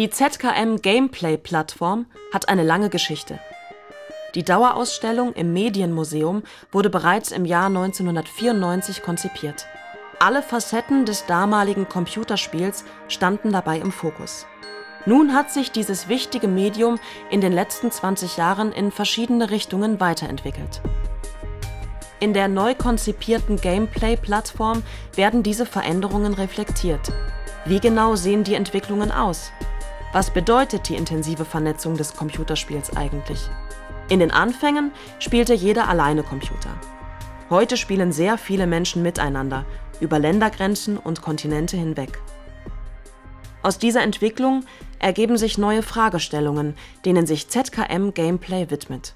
Die ZKM Gameplay Plattform hat eine lange Geschichte. Die Dauerausstellung im Medienmuseum wurde bereits im Jahr 1994 konzipiert. Alle Facetten des damaligen Computerspiels standen dabei im Fokus. Nun hat sich dieses wichtige Medium in den letzten 20 Jahren in verschiedene Richtungen weiterentwickelt. In der neu konzipierten Gameplay-Plattform werden diese Veränderungen reflektiert. Wie genau sehen die Entwicklungen aus? Was bedeutet die intensive Vernetzung des Computerspiels eigentlich? In den Anfängen spielte jeder alleine Computer. Heute spielen sehr viele Menschen miteinander, über Ländergrenzen und Kontinente hinweg. Aus dieser Entwicklung ergeben sich neue Fragestellungen, denen sich ZKM Gameplay widmet.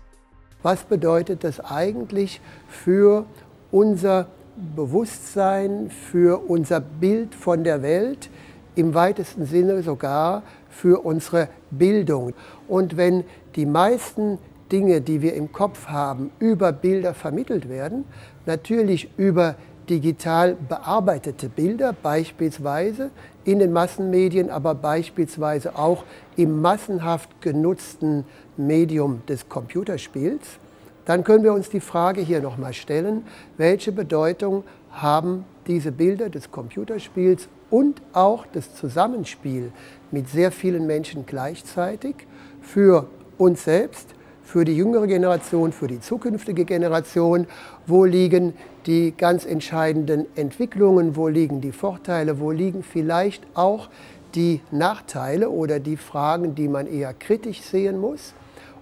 Was bedeutet das eigentlich für unser Bewusstsein, für unser Bild von der Welt, im weitesten Sinne sogar für unsere Bildung? Und wenn die meisten Dinge, die wir im Kopf haben, über Bilder vermittelt werden. Natürlich über digital bearbeitete Bilder, beispielsweise in den Massenmedien, aber beispielsweise auch im massenhaft genutzten Medium des Computerspiels. Dann können wir uns die Frage hier nochmal stellen, welche Bedeutung haben diese Bilder des Computerspiels und auch das Zusammenspiel mit sehr vielen Menschen gleichzeitig für uns selbst, für die jüngere Generation, für die zukünftige Generation? Wo liegen die ganz entscheidenden Entwicklungen? Wo liegen die Vorteile? Wo liegen vielleicht auch die Nachteile oder die Fragen, die man eher kritisch sehen muss?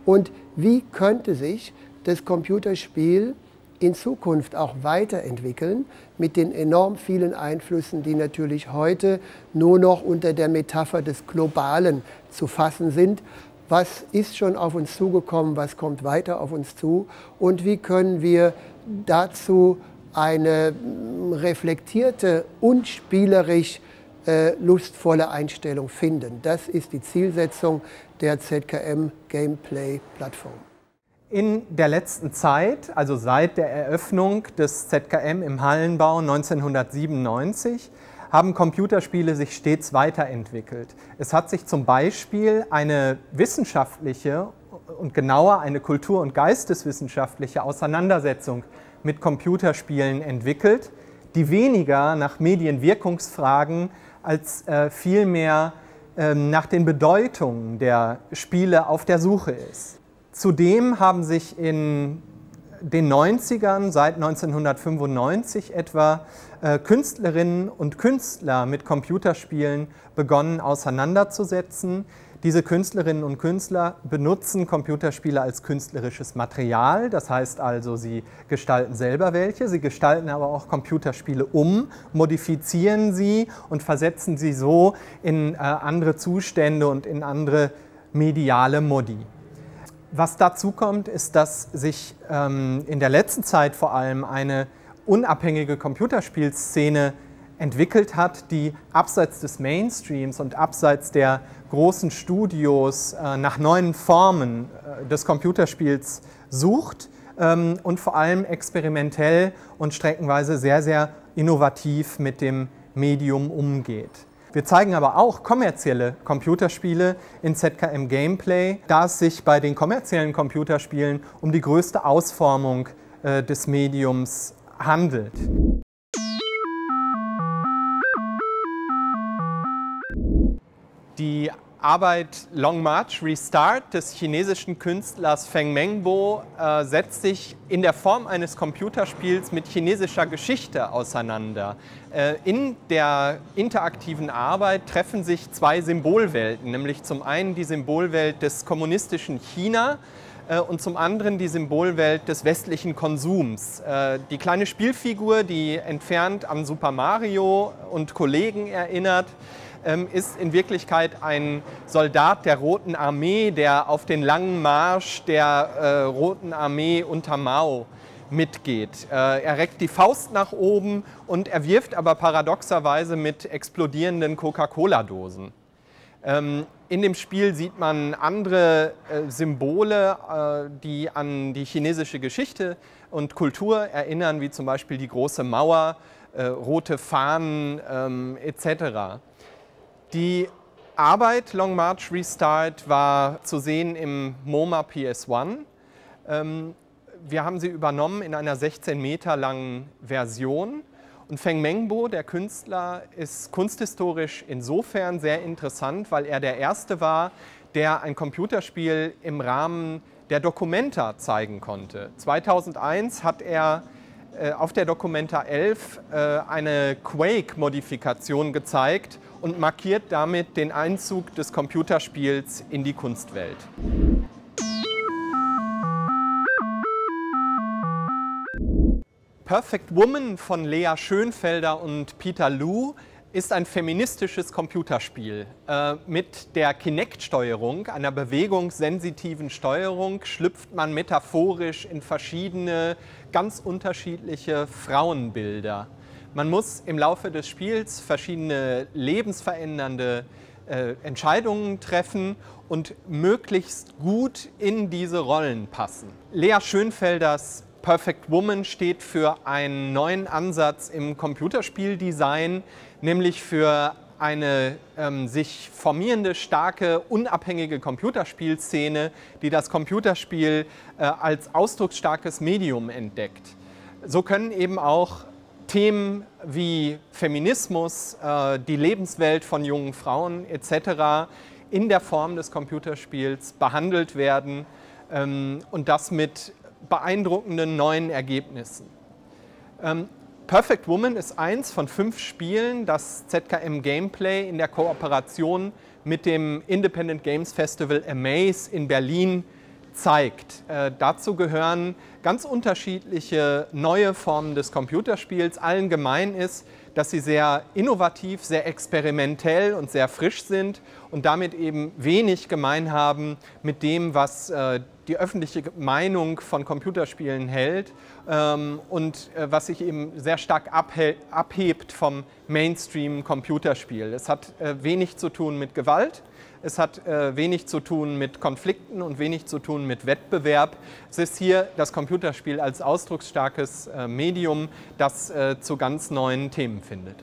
Und wie könnte sich das Computerspiel in Zukunft auch weiterentwickeln mit den enorm vielen Einflüssen, die natürlich heute nur noch unter der Metapher des Globalen zu fassen sind, was ist schon auf uns zugekommen, was kommt weiter auf uns zu und wie können wir dazu eine reflektierte und spielerisch äh, lustvolle Einstellung finden. Das ist die Zielsetzung der ZKM Gameplay Plattform. In der letzten Zeit, also seit der Eröffnung des ZKM im Hallenbau 1997, haben Computerspiele sich stets weiterentwickelt. Es hat sich zum Beispiel eine wissenschaftliche und genauer eine kultur- und geisteswissenschaftliche Auseinandersetzung mit Computerspielen entwickelt, die weniger nach Medienwirkungsfragen als äh, vielmehr äh, nach den Bedeutungen der Spiele auf der Suche ist. Zudem haben sich in den 90ern, seit 1995 etwa, äh, Künstlerinnen und Künstler mit Computerspielen begonnen auseinanderzusetzen. Diese Künstlerinnen und Künstler benutzen Computerspiele als künstlerisches Material, das heißt also, sie gestalten selber welche, sie gestalten aber auch Computerspiele um, modifizieren sie und versetzen sie so in äh, andere Zustände und in andere mediale Modi. Was dazu kommt, ist, dass sich ähm, in der letzten Zeit vor allem eine unabhängige Computerspielszene entwickelt hat, die abseits des Mainstreams und abseits der großen Studios äh, nach neuen Formen äh, des Computerspiels sucht ähm, und vor allem experimentell und streckenweise sehr, sehr innovativ mit dem Medium umgeht. Wir zeigen aber auch kommerzielle Computerspiele in ZKM Gameplay, da es sich bei den kommerziellen Computerspielen um die größte Ausformung äh, des Mediums handelt. Die Arbeit Long March Restart des chinesischen Künstlers Feng Mengbo äh, setzt sich in der Form eines Computerspiels mit chinesischer Geschichte auseinander. Äh, in der interaktiven Arbeit treffen sich zwei Symbolwelten, nämlich zum einen die Symbolwelt des kommunistischen China, äh, und zum anderen die Symbolwelt des westlichen Konsums. Äh, die kleine Spielfigur, die entfernt an Super Mario und Kollegen erinnert, ähm, ist in Wirklichkeit ein Soldat der Roten Armee, der auf den langen Marsch der äh, Roten Armee unter Mao mitgeht. Äh, er reckt die Faust nach oben und er wirft aber paradoxerweise mit explodierenden Coca-Cola-Dosen. Ähm, in dem Spiel sieht man andere äh, Symbole, äh, die an die chinesische Geschichte und Kultur erinnern, wie zum Beispiel die große Mauer, äh, rote Fahnen ähm, etc. Die Arbeit Long March Restart war zu sehen im MoMA PS1. Ähm, wir haben sie übernommen in einer 16 Meter langen Version. Und Feng Mengbo, der Künstler, ist kunsthistorisch insofern sehr interessant, weil er der Erste war, der ein Computerspiel im Rahmen der Documenta zeigen konnte. 2001 hat er äh, auf der Documenta 11 äh, eine Quake-Modifikation gezeigt und markiert damit den Einzug des Computerspiels in die Kunstwelt. Perfect Woman von Lea Schönfelder und Peter Lu ist ein feministisches Computerspiel. Äh, mit der Kinect-Steuerung, einer bewegungssensitiven Steuerung, schlüpft man metaphorisch in verschiedene, ganz unterschiedliche Frauenbilder. Man muss im Laufe des Spiels verschiedene lebensverändernde äh, Entscheidungen treffen und möglichst gut in diese Rollen passen. Lea Schönfelders Perfect Woman steht für einen neuen Ansatz im Computerspieldesign, nämlich für eine ähm, sich formierende, starke, unabhängige Computerspielszene, die das Computerspiel äh, als ausdrucksstarkes Medium entdeckt. So können eben auch Themen wie Feminismus, äh, die Lebenswelt von jungen Frauen etc. in der Form des Computerspiels behandelt werden ähm, und das mit beeindruckenden neuen Ergebnissen. Ähm, Perfect Woman ist eins von fünf Spielen, das ZKM Gameplay in der Kooperation mit dem Independent Games Festival Amaze in Berlin zeigt. Äh, dazu gehören ganz unterschiedliche neue Formen des Computerspiels. Allen gemein ist, dass sie sehr innovativ, sehr experimentell und sehr frisch sind und damit eben wenig gemein haben mit dem, was äh, die öffentliche Meinung von Computerspielen hält ähm, und äh, was sich eben sehr stark abhebt vom Mainstream-Computerspiel. Es hat äh, wenig zu tun mit Gewalt, es hat äh, wenig zu tun mit Konflikten und wenig zu tun mit Wettbewerb. Es ist hier das Computerspiel als ausdrucksstarkes äh, Medium, das äh, zu ganz neuen Themen findet.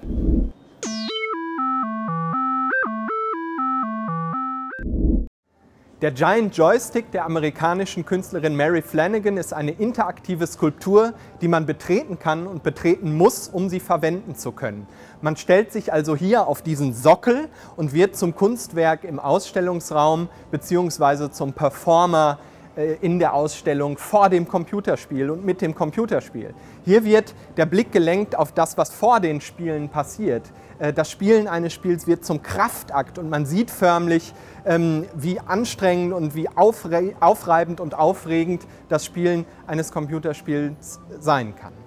Der Giant Joystick der amerikanischen Künstlerin Mary Flanagan ist eine interaktive Skulptur, die man betreten kann und betreten muss, um sie verwenden zu können. Man stellt sich also hier auf diesen Sockel und wird zum Kunstwerk im Ausstellungsraum bzw. zum Performer in der Ausstellung vor dem Computerspiel und mit dem Computerspiel. Hier wird der Blick gelenkt auf das, was vor den Spielen passiert. Äh, das Spielen eines Spiels wird zum Kraftakt und man sieht förmlich, ähm, wie anstrengend und wie aufreibend und aufregend das Spielen eines Computerspiels sein kann.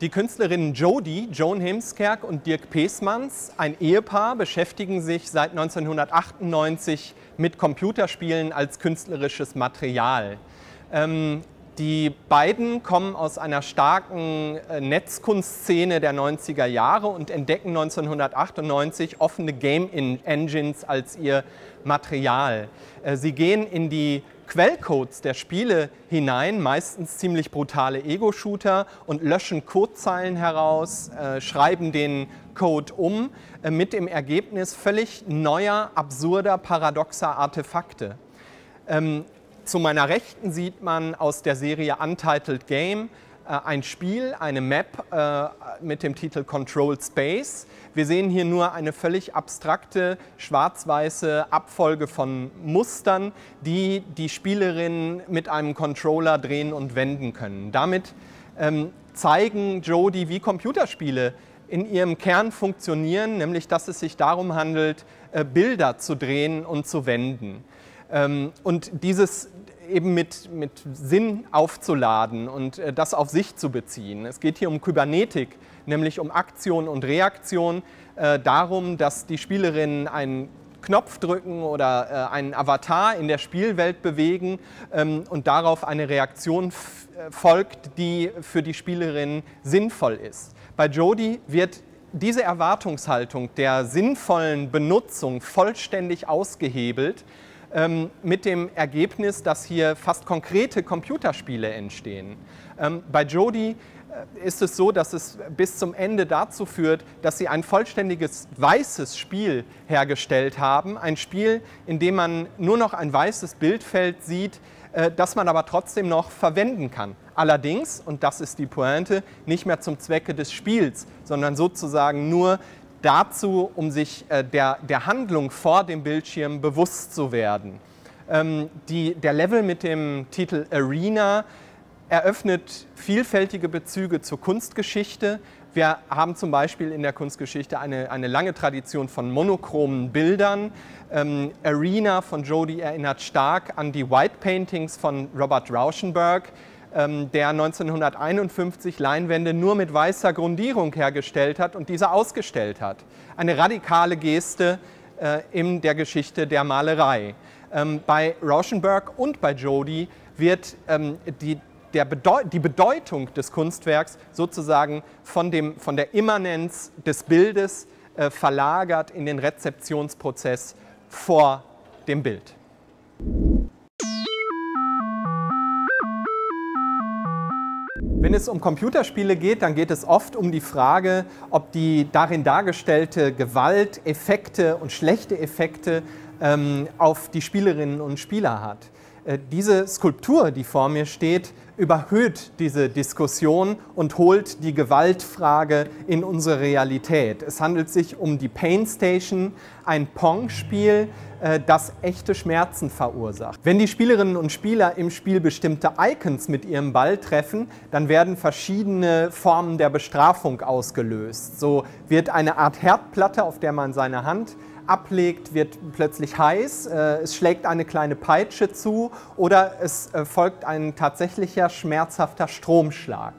Die Künstlerinnen Jody, Joan Hemskerk und Dirk Peesmanns, ein Ehepaar, beschäftigen sich seit 1998 mit Computerspielen als künstlerisches Material. Ähm, die beiden kommen aus einer starken äh, Netzkunstszene der 90er Jahre und entdecken 1998 offene Game Engines als ihr Material. Äh, sie gehen in die Quellcodes der Spiele hinein, meistens ziemlich brutale Ego-Shooter, und löschen Codezeilen heraus, äh, schreiben den Code um, äh, mit dem Ergebnis völlig neuer, absurder, paradoxer Artefakte. Ähm, zu meiner Rechten sieht man aus der Serie Untitled Game ein Spiel, eine Map äh, mit dem Titel Controlled Space. Wir sehen hier nur eine völlig abstrakte, schwarz-weiße Abfolge von Mustern, die die Spielerinnen mit einem Controller drehen und wenden können. Damit ähm, zeigen Jody, wie Computerspiele in ihrem Kern funktionieren, nämlich dass es sich darum handelt, äh, Bilder zu drehen und zu wenden. Ähm, und dieses eben mit, mit Sinn aufzuladen und äh, das auf sich zu beziehen. Es geht hier um Kybernetik, nämlich um Aktion und Reaktion, äh, darum, dass die Spielerinnen einen Knopf drücken oder äh, einen Avatar in der Spielwelt bewegen ähm, und darauf eine Reaktion äh, folgt, die für die Spielerin sinnvoll ist. Bei Jody wird diese Erwartungshaltung der sinnvollen Benutzung vollständig ausgehebelt ähm, mit dem Ergebnis, dass hier fast konkrete Computerspiele entstehen. Ähm, bei Jody ist es so, dass es bis zum Ende dazu führt, dass sie ein vollständiges weißes Spiel hergestellt haben. Ein Spiel, in dem man nur noch ein weißes Bildfeld sieht, äh, das man aber trotzdem noch verwenden kann. Allerdings, und das ist die Pointe, nicht mehr zum Zwecke des Spiels, sondern sozusagen nur dazu, um sich äh, der, der Handlung vor dem Bildschirm bewusst zu werden. Ähm, die, der Level mit dem Titel Arena eröffnet vielfältige Bezüge zur Kunstgeschichte. Wir haben zum Beispiel in der Kunstgeschichte eine, eine lange Tradition von monochromen Bildern. Ähm, Arena von Jody erinnert stark an die White Paintings von Robert Rauschenberg, der 1951 Leinwände nur mit weißer Grundierung hergestellt hat und diese ausgestellt hat. Eine radikale Geste äh, in der Geschichte der Malerei. Ähm, bei Rauschenberg und bei Jody wird ähm, die Bedeu die Bedeutung des Kunstwerks sozusagen von, dem, von der Immanenz des Bildes äh, verlagert in den Rezeptionsprozess vor dem Bild. Wenn es um Computerspiele geht, dann geht es oft um die Frage, ob die darin dargestellte Gewalt Effekte und schlechte Effekte ähm, auf die Spielerinnen und Spieler hat. Äh, diese Skulptur, die vor mir steht, überhöht diese Diskussion und holt die Gewaltfrage in unsere Realität. Es handelt sich um die Pain Station, ein Pong-Spiel, äh, das echte Schmerzen verursacht. Wenn die Spielerinnen und Spieler im Spiel bestimmte Icons mit ihrem Ball treffen, dann werden verschiedene Formen der Bestrafung ausgelöst. So wird eine Art Herdplatte, auf der man seine Hand ablegt, wird plötzlich heiß, äh, es schlägt eine kleine Peitsche zu oder es äh, folgt ein tatsächlicher schmerzhafter Stromschlag.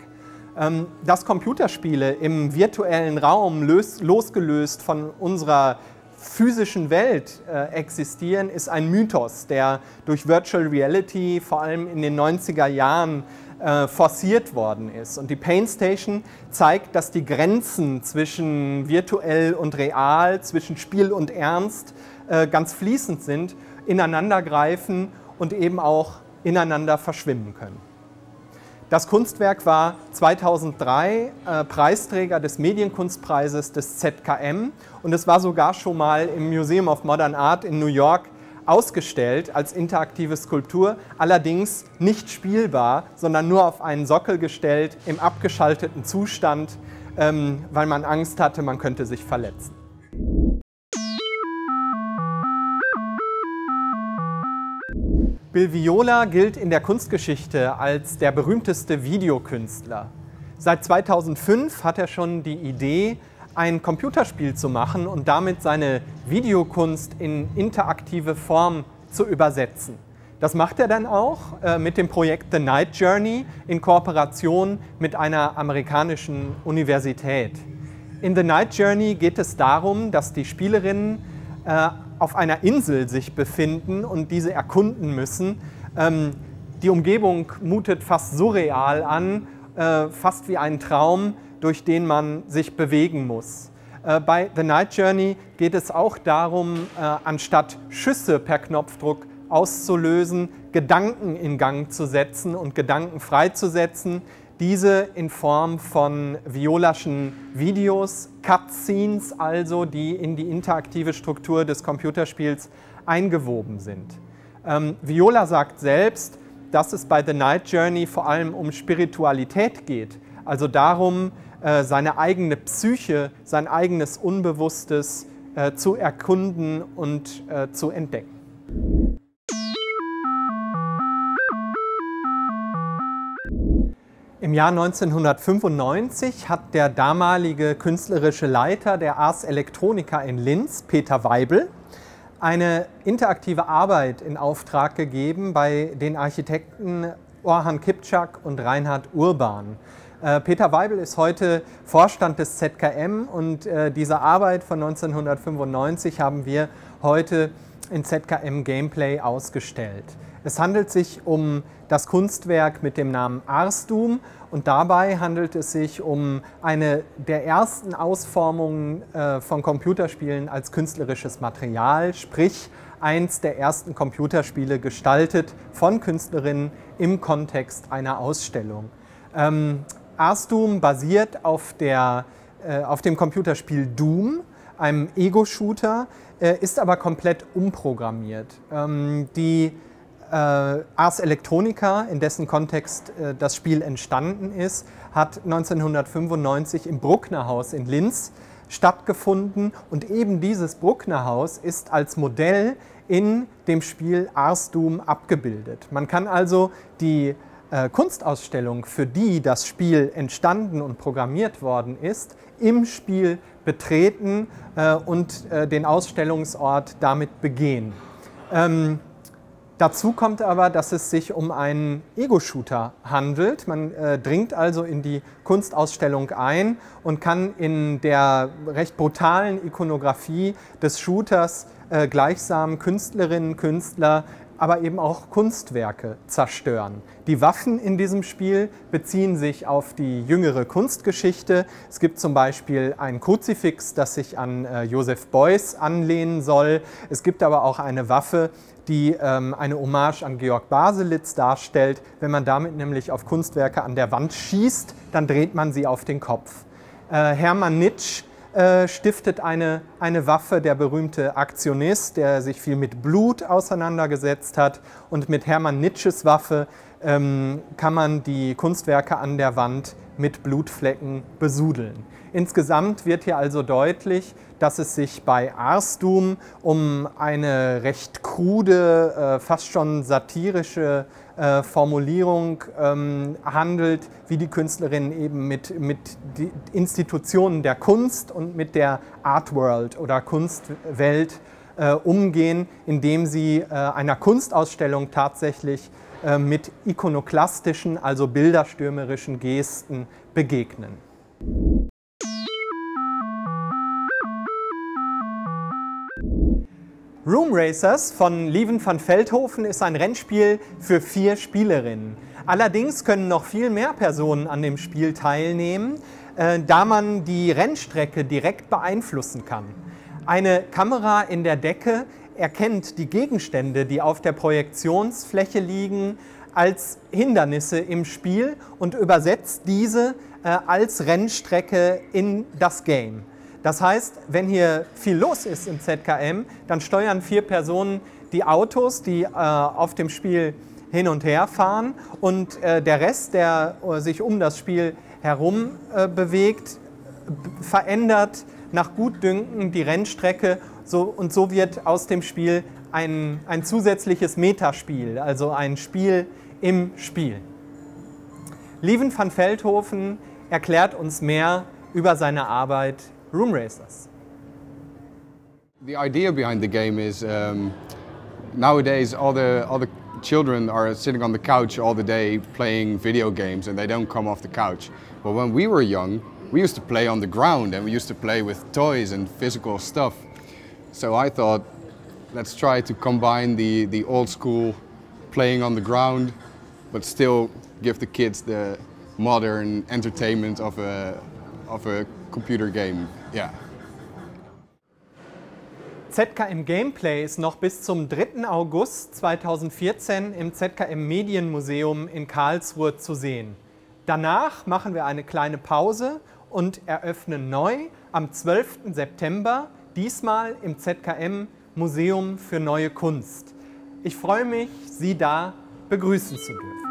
Ähm, dass Computerspiele im virtuellen Raum losgelöst von unserer physischen Welt äh, existieren, ist ein Mythos, der durch Virtual Reality vor allem in den 90er Jahren äh, forciert worden ist. Und die Pain Station zeigt, dass die Grenzen zwischen virtuell und real, zwischen Spiel und Ernst äh, ganz fließend sind, ineinandergreifen und eben auch ineinander verschwimmen können. Das Kunstwerk war 2003 äh, Preisträger des Medienkunstpreises des ZKM und es war sogar schon mal im Museum of Modern Art in New York ausgestellt als interaktive Skulptur, allerdings nicht spielbar, sondern nur auf einen Sockel gestellt im abgeschalteten Zustand, ähm, weil man Angst hatte, man könnte sich verletzen. Bill Viola gilt in der Kunstgeschichte als der berühmteste Videokünstler. Seit 2005 hat er schon die Idee, ein Computerspiel zu machen und damit seine Videokunst in interaktive Form zu übersetzen. Das macht er dann auch äh, mit dem Projekt The Night Journey in Kooperation mit einer amerikanischen Universität. In The Night Journey geht es darum, dass die Spielerinnen äh, auf einer Insel sich befinden und diese erkunden müssen. Ähm, die Umgebung mutet fast surreal an, äh, fast wie ein Traum durch den man sich bewegen muss. Äh, bei The Night Journey geht es auch darum, äh, anstatt Schüsse per Knopfdruck auszulösen, Gedanken in Gang zu setzen und Gedanken freizusetzen, diese in Form von violaschen Videos, Cutscenes also, die in die interaktive Struktur des Computerspiels eingewoben sind. Ähm, Viola sagt selbst, dass es bei The Night Journey vor allem um Spiritualität geht, also darum, seine eigene Psyche, sein eigenes Unbewusstes äh, zu erkunden und äh, zu entdecken. Im Jahr 1995 hat der damalige künstlerische Leiter der Ars Electronica in Linz, Peter Weibel, eine interaktive Arbeit in Auftrag gegeben bei den Architekten Orhan Kipczak und Reinhard Urban. Äh, Peter Weibel ist heute Vorstand des ZKM und äh, diese Arbeit von 1995 haben wir heute in ZKM Gameplay ausgestellt. Es handelt sich um das Kunstwerk mit dem Namen Arsdum und dabei handelt es sich um eine der ersten Ausformungen äh, von Computerspielen als künstlerisches Material, sprich eins der ersten Computerspiele gestaltet von Künstlerinnen im Kontext einer Ausstellung. Ähm, Ars Doom basiert auf, der, äh, auf dem Computerspiel Doom, einem Ego-Shooter, äh, ist aber komplett umprogrammiert. Ähm, die äh, Ars Electronica, in dessen Kontext äh, das Spiel entstanden ist, hat 1995 im Brucknerhaus in Linz stattgefunden und eben dieses Brucknerhaus ist als Modell in dem Spiel Ars Doom abgebildet. Man kann also die äh, Kunstausstellung, für die das Spiel entstanden und programmiert worden ist, im Spiel betreten äh, und äh, den Ausstellungsort damit begehen. Ähm, Dazu kommt aber, dass es sich um einen Ego-Shooter handelt. Man äh, dringt also in die Kunstausstellung ein und kann in der recht brutalen Ikonografie des Shooters äh, gleichsam Künstlerinnen, Künstler, aber eben auch Kunstwerke zerstören. Die Waffen in diesem Spiel beziehen sich auf die jüngere Kunstgeschichte. Es gibt zum Beispiel ein Kruzifix, das sich an äh, Joseph Beuys anlehnen soll. Es gibt aber auch eine Waffe, die ähm, eine Hommage an Georg Baselitz darstellt. Wenn man damit nämlich auf Kunstwerke an der Wand schießt, dann dreht man sie auf den Kopf. Äh, Hermann Nitsch äh, stiftet eine, eine Waffe, der berühmte Aktionist, der sich viel mit Blut auseinandergesetzt hat. Und mit Hermann Nitsches Waffe ähm, kann man die Kunstwerke an der Wand mit Blutflecken besudeln. Insgesamt wird hier also deutlich, dass es sich bei Arstum um eine recht krude, äh, fast schon satirische äh, Formulierung ähm, handelt, wie die Künstlerin eben mit, mit Institutionen der Kunst und mit der Artworld oder Kunstwelt äh, umgehen, indem sie äh, einer Kunstausstellung tatsächlich äh, mit ikonoklastischen, also bilderstürmerischen Gesten begegnen. Room Racers von Lieven van Veldhoven ist ein Rennspiel für vier Spielerinnen. Allerdings können noch viel mehr Personen an dem Spiel teilnehmen, äh, da man die Rennstrecke direkt beeinflussen kann. Eine Kamera in der Decke erkennt die Gegenstände, die auf der Projektionsfläche liegen, als Hindernisse im Spiel und übersetzt diese äh, als Rennstrecke in das Game. Das heißt, wenn hier viel los ist im ZKM, dann steuern vier Personen die Autos, die äh, auf dem Spiel hin und her fahren und äh, der Rest, der äh, sich um das Spiel herum äh, bewegt, verändert nach Gutdünken die Rennstrecke so, und so wird aus dem Spiel ein, ein zusätzliches Metaspiel, also ein Spiel im Spiel. Lieven van Veldhoven erklärt uns mehr über seine Arbeit room racers. The idea behind the game is um, nowadays all the all the children are sitting on the couch all the day playing video games and they don't come off the couch. But when we were young, we used to play on the ground and we used to play with toys and physical stuff. So I thought, let's try to combine the, the old school playing on the ground, but still give the kids the modern entertainment of a, of a computer game. Yeah. ZKM Gameplay ist noch bis zum 3. August 2014 im ZKM Medienmuseum in Karlsruhe zu sehen. Danach machen wir eine kleine Pause und eröffnen neu am 12. September, diesmal im ZKM Museum für Neue Kunst. Ich freue mich, Sie da begrüßen zu dürfen.